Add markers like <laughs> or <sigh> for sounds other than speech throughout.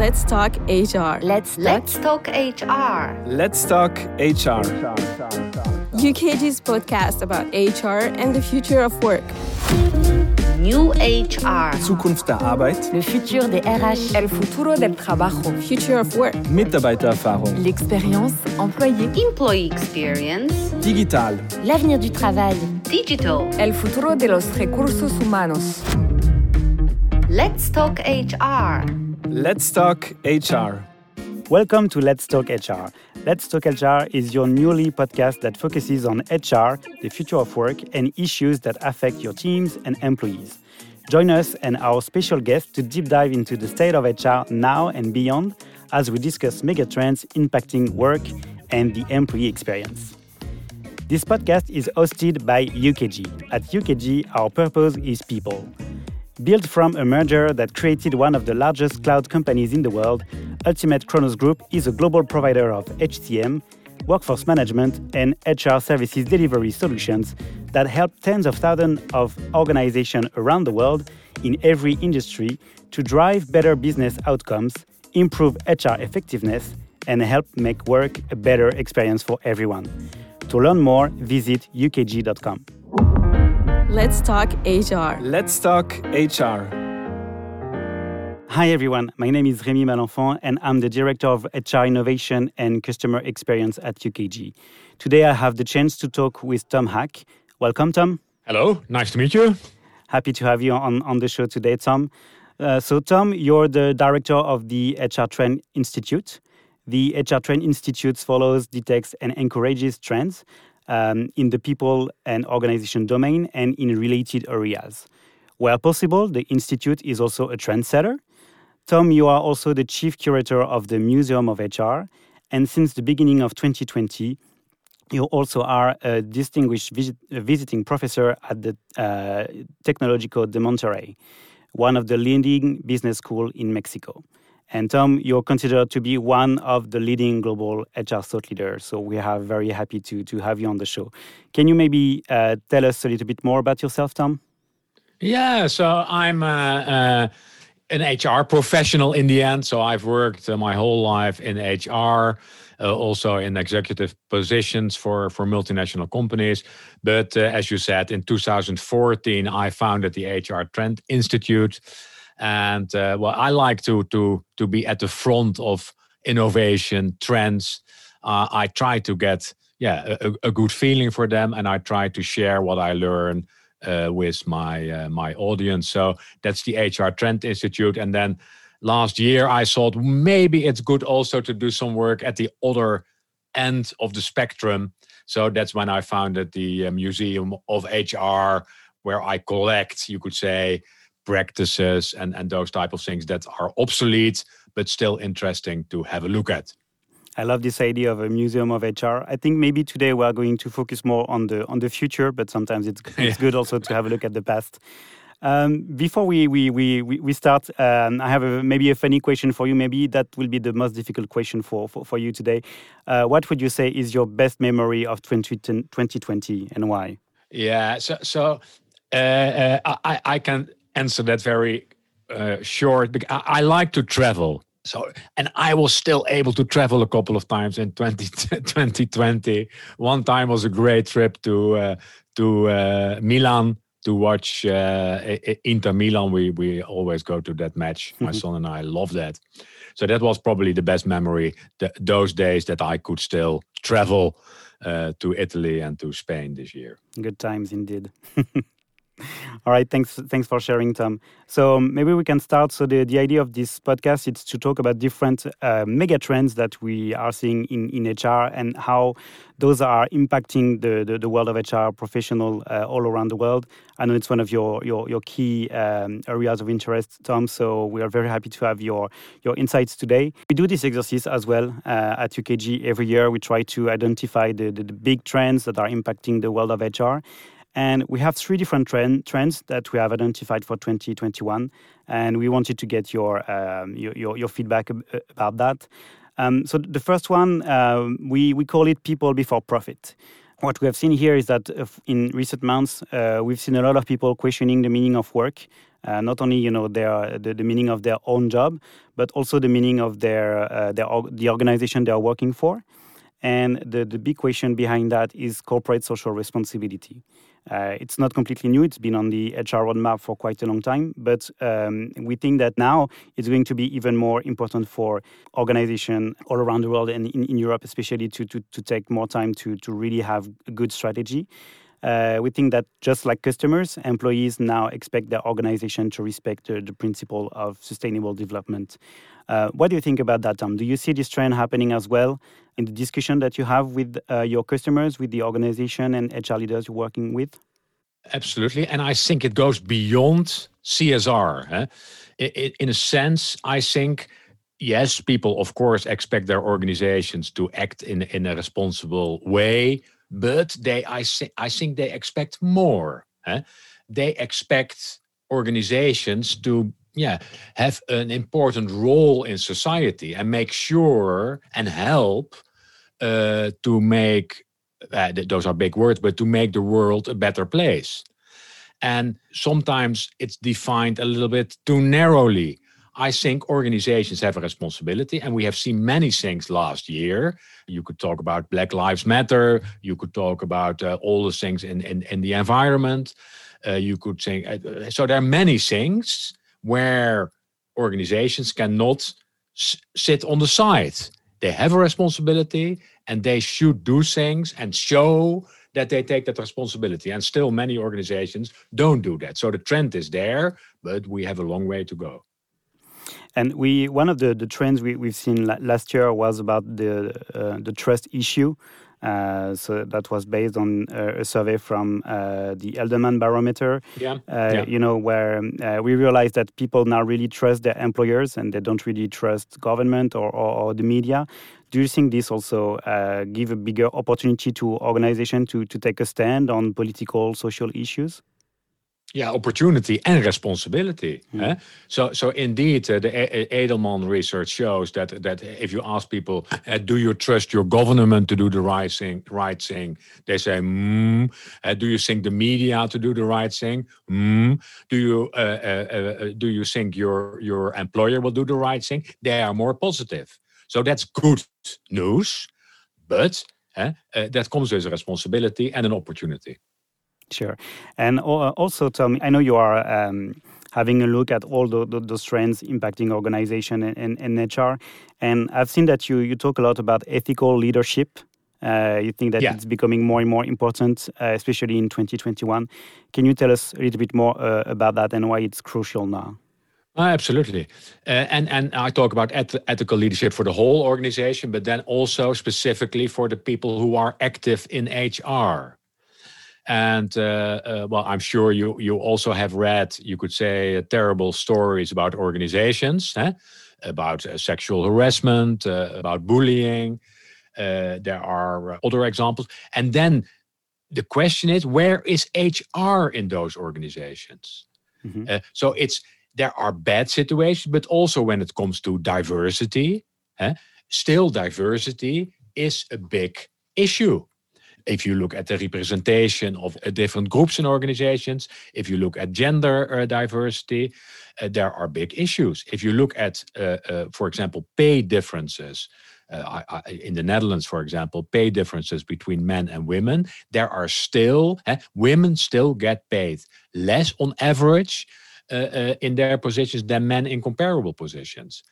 Let's talk HR. Let's Let's talk HR. Let's talk HR. UKG's podcast about HR and the future of work. New HR. Zukunft der Arbeit, Le futur des RH. El futuro del trabajo. Future of work. Mitarbeitererfahrung, L'expérience employée. Employee experience. digital, L'avenir du travail. Digital. El futuro de los recursos humanos. Let's talk HR. Let's talk HR. Welcome to Let's Talk HR. Let's Talk HR is your newly podcast that focuses on HR, the future of work, and issues that affect your teams and employees. Join us and our special guest to deep dive into the state of HR now and beyond as we discuss megatrends impacting work and the employee experience. This podcast is hosted by UKG. At UKG, our purpose is people. Built from a merger that created one of the largest cloud companies in the world, Ultimate Kronos Group is a global provider of HCM, workforce management, and HR services delivery solutions that help tens of thousands of organizations around the world in every industry to drive better business outcomes, improve HR effectiveness, and help make work a better experience for everyone. To learn more, visit ukg.com. Let's talk HR. Let's talk HR. Hi everyone, my name is Rémi Malenfant and I'm the Director of HR Innovation and Customer Experience at UKG. Today I have the chance to talk with Tom Haak. Welcome, Tom. Hello, nice to meet you. Happy to have you on, on the show today, Tom. Uh, so, Tom, you're the director of the HR Trend Institute. The HR Trend Institute follows, detects, and encourages trends um, in the people and organization domain and in related areas. Where possible, the Institute is also a trendsetter. Tom, you are also the chief curator of the Museum of HR, and since the beginning of 2020, you also are a distinguished visit, visiting professor at the uh, Tecnológico de Monterrey, one of the leading business schools in Mexico. And Tom, you're considered to be one of the leading global HR thought leaders. So we are very happy to, to have you on the show. Can you maybe uh, tell us a little bit more about yourself, Tom? Yeah, so I'm uh, uh, an HR professional in the end. So I've worked uh, my whole life in HR, uh, also in executive positions for, for multinational companies. But uh, as you said, in 2014, I founded the HR Trend Institute. And uh, well, I like to, to, to be at the front of innovation, trends. Uh, I try to get yeah, a, a good feeling for them, and I try to share what I learn uh, with my uh, my audience. So that's the HR Trend Institute. And then last year, I thought maybe it's good also to do some work at the other end of the spectrum. So that's when I founded the uh, Museum of HR, where I collect, you could say, practices and and those type of things that are obsolete but still interesting to have a look at. I love this idea of a museum of HR. I think maybe today we are going to focus more on the on the future, but sometimes it's <laughs> it's good also to have a look at the past. Um, before we we we we start, um, I have a, maybe a funny question for you. Maybe that will be the most difficult question for for, for you today. Uh, what would you say is your best memory of 2010 2020 and why? Yeah, so so uh, uh, I I can answer that very uh, short. Because I, I like to travel. So and I was still able to travel a couple of times in 20, <laughs> 2020. One time was a great trip to uh, to uh, Milan to watch uh, Inter Milan. We we always go to that match. My son and I love that. So that was probably the best memory. th those days that I could still travel uh, to Italy and to Spain this year. Good times indeed. <laughs> All right, thanks thanks for sharing, Tom. So um, maybe we can start. So the, the idea of this podcast is to talk about different uh, mega trends that we are seeing in, in HR and how those are impacting the, the, the world of HR professional uh, all around the world. I know it's one of your your, your key um, areas of interest, Tom. So we are very happy to have your your insights today. We do this exercise as well uh, at UKG every year. We try to identify the, the, the big trends that are impacting the world of HR. And we have three different trend, trends that we have identified for 2021, and we wanted to get your um, your, your, your feedback about that. Um, so the first one, um, we we call it people before profit. What we have seen here is that uh, in recent months, uh, we've seen a lot of people questioning the meaning of work uh, not only you know their the, the meaning of their own job, but also the meaning of their uh, their the organization they are working for. And the, the big question behind that is corporate social responsibility. Uh, it's not completely new. It's been on the HR roadmap for quite a long time. But um, we think that now it's going to be even more important for organizations all around the world and in, in Europe, especially to, to, to take more time to, to really have a good strategy. Uh, we think that just like customers, employees now expect their organization to respect the, the principle of sustainable development. Uh, what do you think about that, Tom? Do you see this trend happening as well in the discussion that you have with uh, your customers, with the organization and HR leaders you're working with? Absolutely. And I think it goes beyond CSR. Huh? In a sense, I think, yes, people, of course, expect their organizations to act in, in a responsible way, but they, I, I think they expect more. They expect organizations to yeah, have an important role in society and make sure and help uh, to make uh, those are big words, but to make the world a better place. And sometimes it's defined a little bit too narrowly. I think organizations have a responsibility, and we have seen many things last year. You could talk about Black Lives Matter, you could talk about uh, all the things in, in, in the environment. Uh, you could think uh, so. There are many things where organizations cannot s- sit on the side. They have a responsibility and they should do things and show that they take that responsibility. And still, many organizations don't do that. So the trend is there, but we have a long way to go. And we one of the, the trends we, we've seen last year was about the uh, the trust issue. Uh, so that was based on uh, a survey from uh, the Edelman Barometer. Yeah. Uh, Yeah. You know, where uh, we realized that people now really trust their employers and they don't really trust government or, or, or the media. Do you think this also uh, give a bigger opportunity to organization to, to take a stand on political, social issues? Yeah, opportunity and responsibility. eh? So, so indeed, uh, the E- E- Edelman research shows that that if you ask people, uh, "Do you trust your government to do the right thing?" Right thing, they say, mm. uh, "Do you think the media to do the right thing?" Mm. Do you do you think your your employer will do the right thing? They are more positive. So that's good news, but eh, that comes with a responsibility and an opportunity. Sure. And al- also, Tom, I know you are um, having a look at all the, the, those trends impacting organization and, and, and HR. And I've seen that you, you talk a lot about ethical leadership. Uh, you think that Yeah. it's becoming more and more important, uh, especially in 2021. Can you tell us a little bit more uh, about that and why it's crucial now? Uh, absolutely, uh, and and I talk about eth- ethical leadership for the whole organization, but then also specifically for the people who are active in HR. And uh, uh, well, I'm sure you you also have read, you could say, uh, terrible stories about organizations, eh? about uh, sexual harassment, uh, about bullying. Uh, there are uh, other examples, and then the question is, where is HR in those organizations? Uh, so it's there are bad situations, but also when it comes to diversity, eh, still diversity is a big issue. If you look at the representation of uh, different groups and organizations, if you look at gender uh, diversity, uh, there are big issues. If you look at, uh, for example, pay differences, uh, I, I, in the Netherlands, for example, pay differences between men and women, there are still, eh, women still get paid less on average uh, uh, in their positions than men in comparable positions.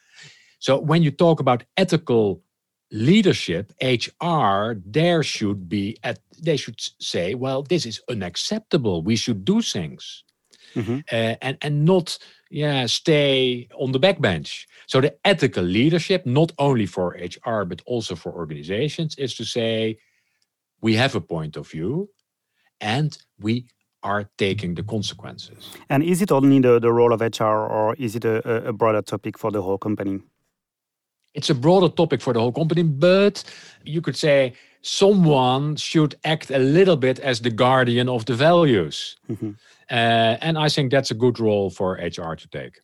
So when you talk about ethical leadership, HR, there should be at they should say, well, this is unacceptable. We should do things. Mhm. Uh, and and not yeah stay on the backbench. So the ethical leadership, not only for HR but also for organizations, is to say we have a point of view, and we are taking the consequences. And is it only the, the role of HR or is it a- a broader topic for the whole company? It's a broader topic for the whole company, but you could say someone should act a little bit as the guardian of the values. Mhm. Uh, and I think that's a good role for HR to take.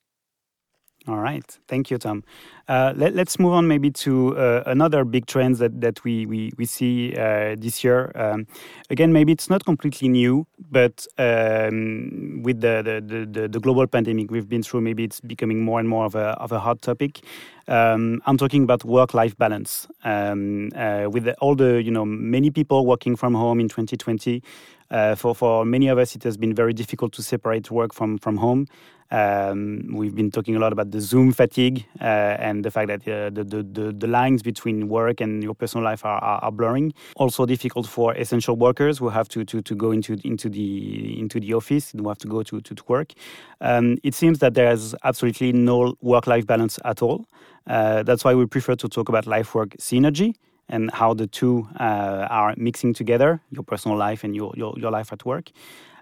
All right, thank you, Tom. Uh, let, us move on maybe to uh, another big trend that, that we, we, we see uh, this year. Um, again, maybe it's not completely new, but um, with the, the, the, the, global pandemic we've been through, maybe it's becoming more and more of a, of a hot topic. Um, I'm talking about work-life balance. Um, uh, with the, all the, you know, many people working from home in 2020, uh, for, for many of us, it has been very difficult to separate work from, from home. Um, we've been talking a lot about the Zoom fatigue uh, and the fact that uh, the, the, the, lines between work and your personal life are, are, are, blurring. Also difficult for essential workers who have to, to, to go into, into, the, into the office, who have to go to, to, to work. Um, it seems that there's absolutely no work life balance at all. Uh, that's why we prefer to talk about life work synergy and how the two uh, are mixing together your personal life and your, your, your life at work.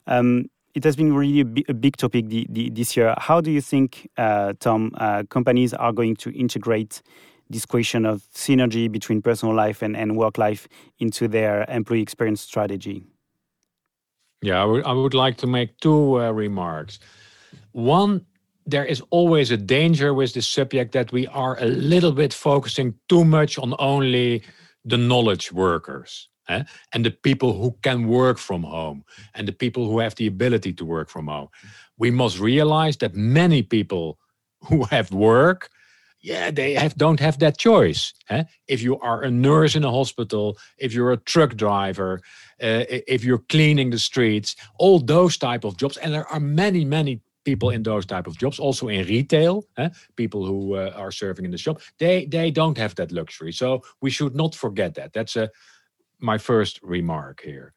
Um, it has been really a, big topic the, the, this year. How do you think, uh, Tom, uh, companies are going to integrate this question of synergy between personal life and, and work life into their employee experience strategy? Yeah, I would, I would like to make two uh, remarks. One, there is always a danger with this subject that we are a little bit focusing too much on only the knowledge workers eh? and the people who can work from home and the people who have the ability to work from home. We must realize that many people who have work, yeah, they have don't have that choice. Eh? If you are a nurse in a hospital, if you're a truck driver, uh, if you're cleaning the streets, all those type of jobs, and there are many, many people in those type of jobs also in retail eh, people who uh, are serving in the shop they they don't have that luxury so we should not forget that that's a my first remark here.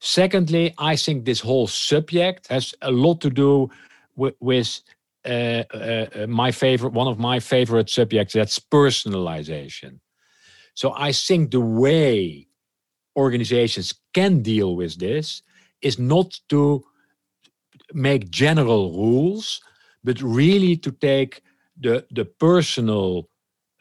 Secondly, I think this whole subject has a lot to do with, with uh, uh, uh, my favorite, one of my favorite subjects. That's personalization. So I think the way organizations can deal with this is not to make general rules, but really to take the the personal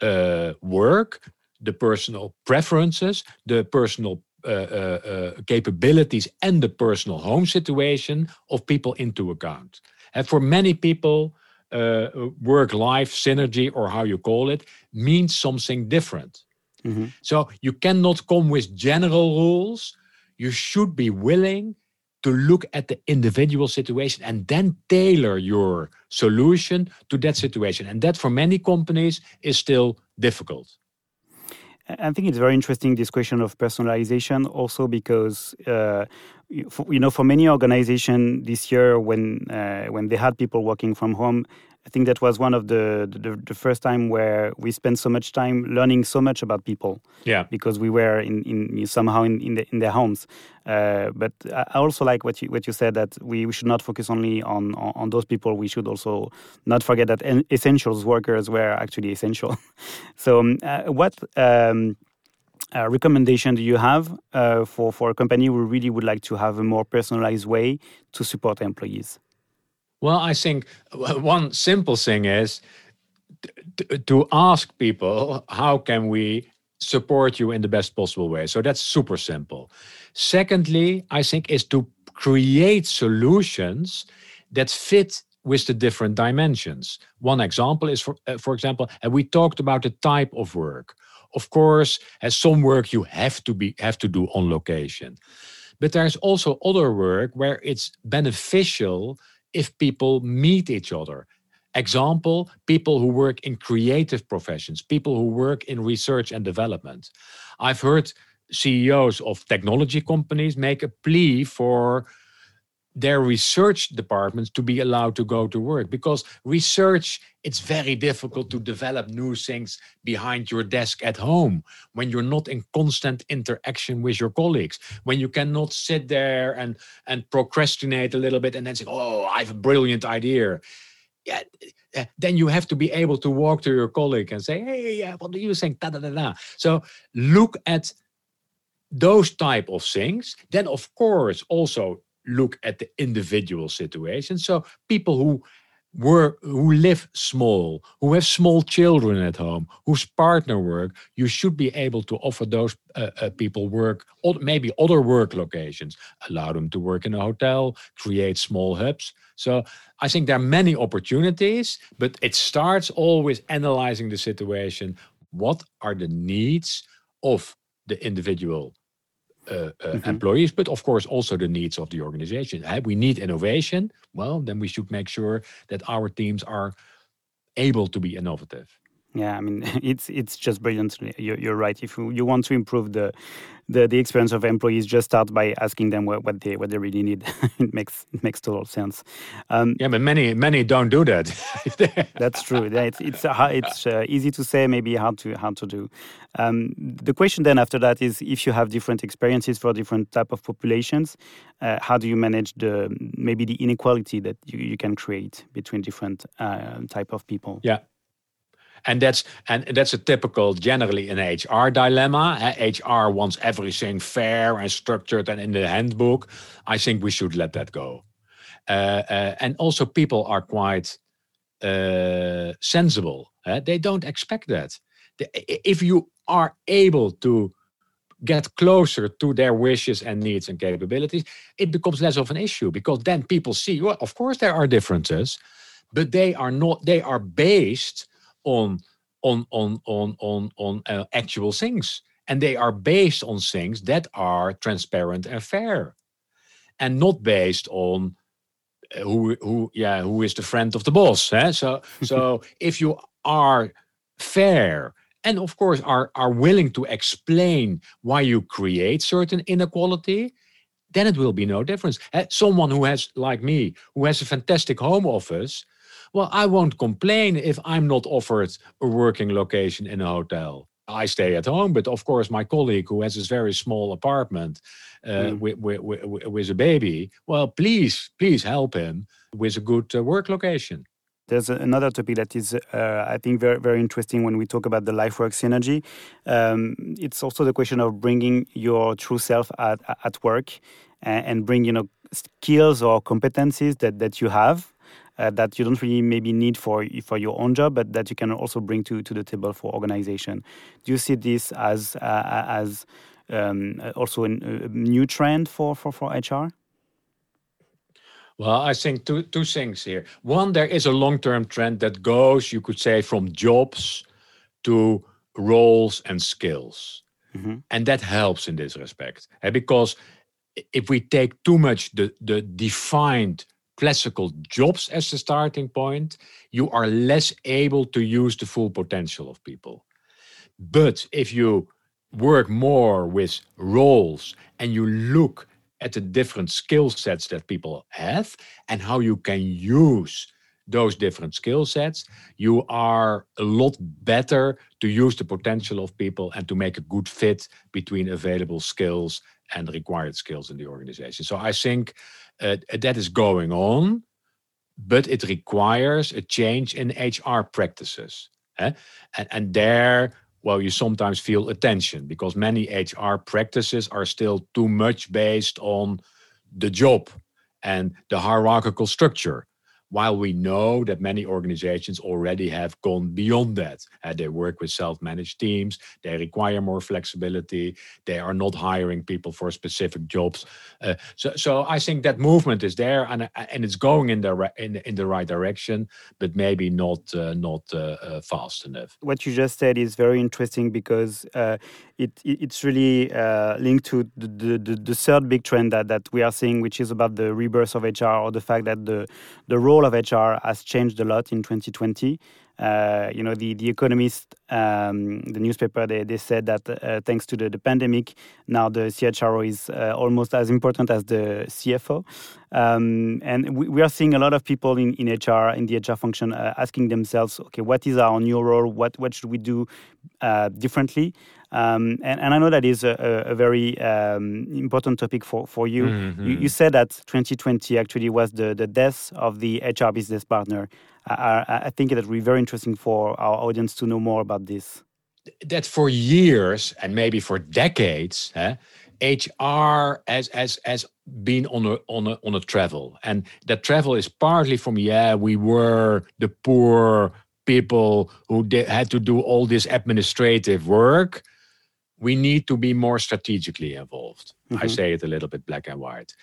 uh, work the personal preferences, the personal uh, uh, uh, capabilities, and the personal home situation of people into account. And for many people, uh, work life synergy, or how you call it, means something different. Mm-hmm. So you cannot come with general rules. You should be willing to look at the individual situation and then tailor your solution to that situation. And that for many companies is still difficult. I think it's very interesting this question of personalization, also because uh, you know for many organizations this year when uh, when they had people working from home, I think that was one of the, the, the first time where we spent so much time learning so much about people. Yeah. Because we were in, in somehow in in, the, in their homes. Uh, but I also like what you what you said that we, we should not focus only on, on, on those people. We should also not forget that essentials workers were actually essential. <laughs> so um, uh, what. Um, uh, recommendation do you have uh, for, for a company who really would like to have a more personalized way to support employees? Well, I think uh, one simple thing is to ask people, how can we support you in the best possible way? So that's super simple. Secondly, I think is to create solutions that fit with the different dimensions. One example is, for, uh, for example, and we talked about the type of work. Of course, as some work you have to be have to do on location, but there's also other work where it's beneficial if people meet each other. Example, people who work in creative professions, people who work in research and development. I've heard CEOs of technology companies make a plea for their research departments to be allowed to go to work. Because research it's very difficult to develop new things behind your desk at home when you're not in constant interaction with your colleagues. When you cannot sit there and and procrastinate a little bit and then say oh i have a brilliant idea. Yeah eh, then you have to be able to walk to your colleague and say hey yeah what do you think? Da, da, da, da. so look at those type of things. Then of course also look at the individual situation. So people who work who live small, who have small children at home, whose partner work, you should be able to offer those uh, uh, people work, or maybe other work locations, allow them to work in a hotel, create small hubs. So I think there are many opportunities, but it starts always analyzing the situation. What are the needs of the individual uh, uh, Mhm. employees, but of course also the needs of the organization. We need innovation. Well, then we should make sure that our teams are able to be innovative. Yeah, I mean, <laughs> it's it's just brilliant. You're, you're right. If you, you want to improve the, the the experience of employees, just start by asking them what, what they what they really need. <laughs> it makes it makes total sense. Um, Yeah, but many many don't do that. <laughs> That's true. Yeah, it's it's uh, it's uh, easy to say, maybe hard to hard to do. Um, the question then after that is, if you have different experiences for different type of populations, uh, how do you manage the maybe the inequality that you, you can create between different uh, type of people? yeah. And that's and that's a typical generally an HR dilemma. eh, HR wants everything fair and structured and in the handbook. I think we should let that go. Uh, uh, and also, people are quite uh, sensible. eh? They don't expect that. If you are able to get closer to their wishes and needs and capabilities, it becomes less of an issue because then people see, well, of course there are differences, but they are not. They are based on on on on on on uh, actual things, and they are based on things that are transparent and fair, and not based on uh, who who yeah who is the friend of the boss. Eh? So <laughs> so if you are fair and of course are are willing to explain why you create certain inequality then it will be no difference Eh, someone who has like me who has a fantastic home office well i won't complain if i'm not offered a working location in a hotel i stay at home but of course my colleague who has this very small apartment uh, with, with, with, with a baby well please please help him with a good uh, work location There's another topic that is, uh, I think, very very interesting when we talk about the life work synergy. Um, it's also the question of bringing your true self at at work, and, and bring you know skills or competencies that that you have. Uh, that you don't really maybe need for for your own job, but that you can also bring to, to the table for organization. Do you see this as uh, as um, also a, a new trend for, for, for HR? Well, I think two two things here. One, there is a long-term trend that goes, you could say, from jobs to roles and skills. Mhm. And that helps in this respect. eh, Because if we take too much the, the defined classical jobs as the starting point, you are less able to use the full potential of people. But if you work more with roles and you look at the different skill sets that people have and how you can use those different skill sets, you are a lot better to use the potential of people and to make a good fit between available skills and required skills in the organization. So I think uh, that is going on, but it requires a change in HR practices. eh? And, and there, well, you sometimes feel a tension because many HR practices are still too much based on the job and the hierarchical structure. While we know that many organizations already have gone beyond that. Uh, they work with self managed teams, they require more flexibility, they are not hiring people for specific jobs. Uh, so, so I think that movement is there and, and it's going in the, in, in the right direction, but maybe not, uh, not uh, uh, fast enough. what you just said is very interesting because uh, it, it- it's really uh, linked to the, the, the, the third big trend that, that we are seeing, which is about the rebirth of HR or the fact that the, the role of HR has changed a lot in 2020. Uh, you know, the, the Economist, um, the newspaper, they, they said that uh, thanks to the, the pandemic, now the CHRO is uh, almost as important as the CFO. Um, and we, we are seeing a lot of people in, in HR, in the HR function, uh, asking themselves, okay, what is our new role? What, what should we do uh, differently? Um, and, and I know that is a, a, very um, important topic for, for you. you. You said that 2020 actually was the, the death of the HR business partner. I, I, I think that would be very interesting for our audience to know more about this. that for years and maybe for decades, eh, HR has has has been on a on a on a travel, and that travel is partly from yeah we were the poor people who did, had to do all this administrative work. We need to be more strategically involved. I say it a little bit black and white.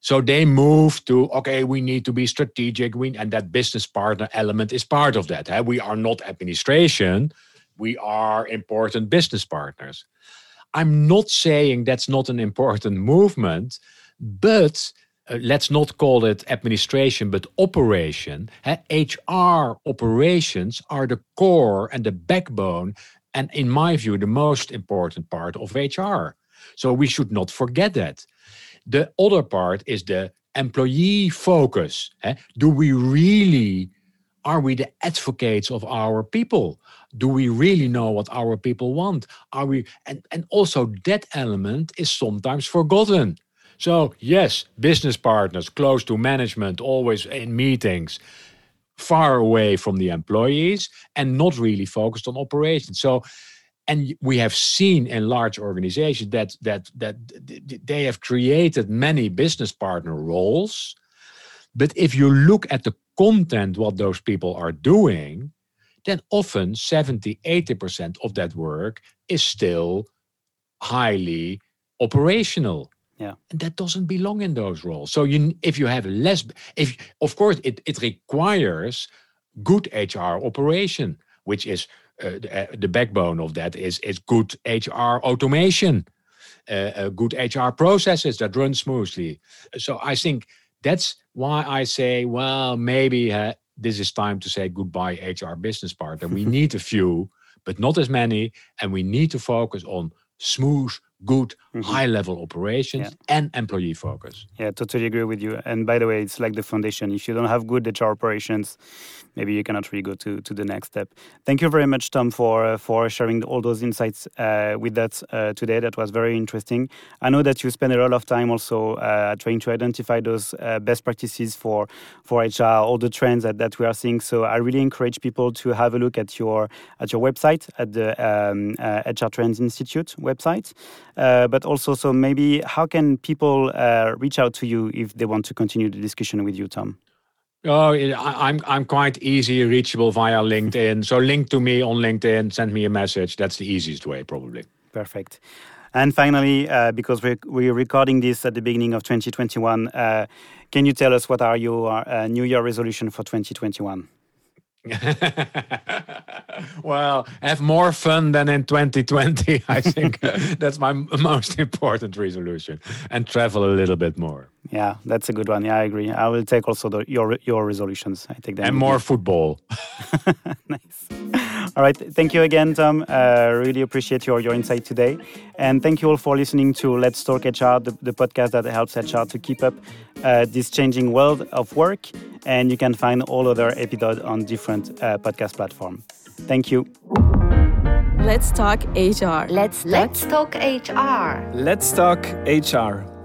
So they move to okay, we need to be strategic. We and that business partner element is part of that. eh? We are not administration. We are important business partners. I'm not saying that's not an important movement, but uh, let's not call it administration, but operation. Eh, HR operations are the core and the backbone, and in my view, the most important part of HR. So we should not forget that. The other part is the employee focus. eh? Do we really are we the advocates of our people do we really know what our people want are we and, and also that element is sometimes forgotten so yes business partners close to management always in meetings far away from the employees and not really focused on operations so and we have seen in large organizations that that that they have created many business partner roles but if you look at the content, what those people are doing, then often 70, 80% of that work is still highly operational. Yeah. And that doesn't belong in those roles. So you if you have less if of course it, it requires good HR operation, which is uh, the, uh, the backbone of that is is good HR automation, uh, uh, good HR processes that run smoothly. So I think that's why I say, well, maybe uh, this is time to say goodbye, HR business partner. We <laughs> need a few, but not as many, and we need to focus on smooth, good, high-level operations and employee focus. Yeah, totally agree with you. And by the way, it's like the foundation. If you don't have good HR operations, maybe you cannot really go to, to the next step. Thank you very much, Tom, for uh, for sharing all those insights uh, with us uh, today. That was very interesting. I know that you spend a lot of time also uh, trying to identify those uh, best practices for for HR, all the trends that, that we are seeing. So I really encourage people to have a look at your at your website, at the um, uh, HR Trends Institute website. Uh, but also, so maybe how can people uh, reach out to you if they want to continue the discussion with you, Tom? Oh, I'm I'm quite easy reachable via LinkedIn. So link to me on LinkedIn, send me a message. That's the easiest way, probably. Perfect. And finally, uh, because we're, we're recording this at the beginning of 2021, uh, can you tell us what are your uh, New Year resolution for 2021? <laughs> well, have more fun than in 2020. <laughs> I think <laughs> that's my most important resolution, and travel a little bit more, Yeah, that's a good one. Yeah, I agree. I will take also the, your your resolutions. I take them. and more football. nice. All right. Thank you again, Tom. Uh, really appreciate your, your insight today. And thank you all for listening to Let's Talk HR, the, the podcast that helps HR to keep up uh, this changing world of work. And you can find all other episodes on different uh, podcast platform. Thank you. Let's talk HR. Let's Let's talk HR. Let's talk HR.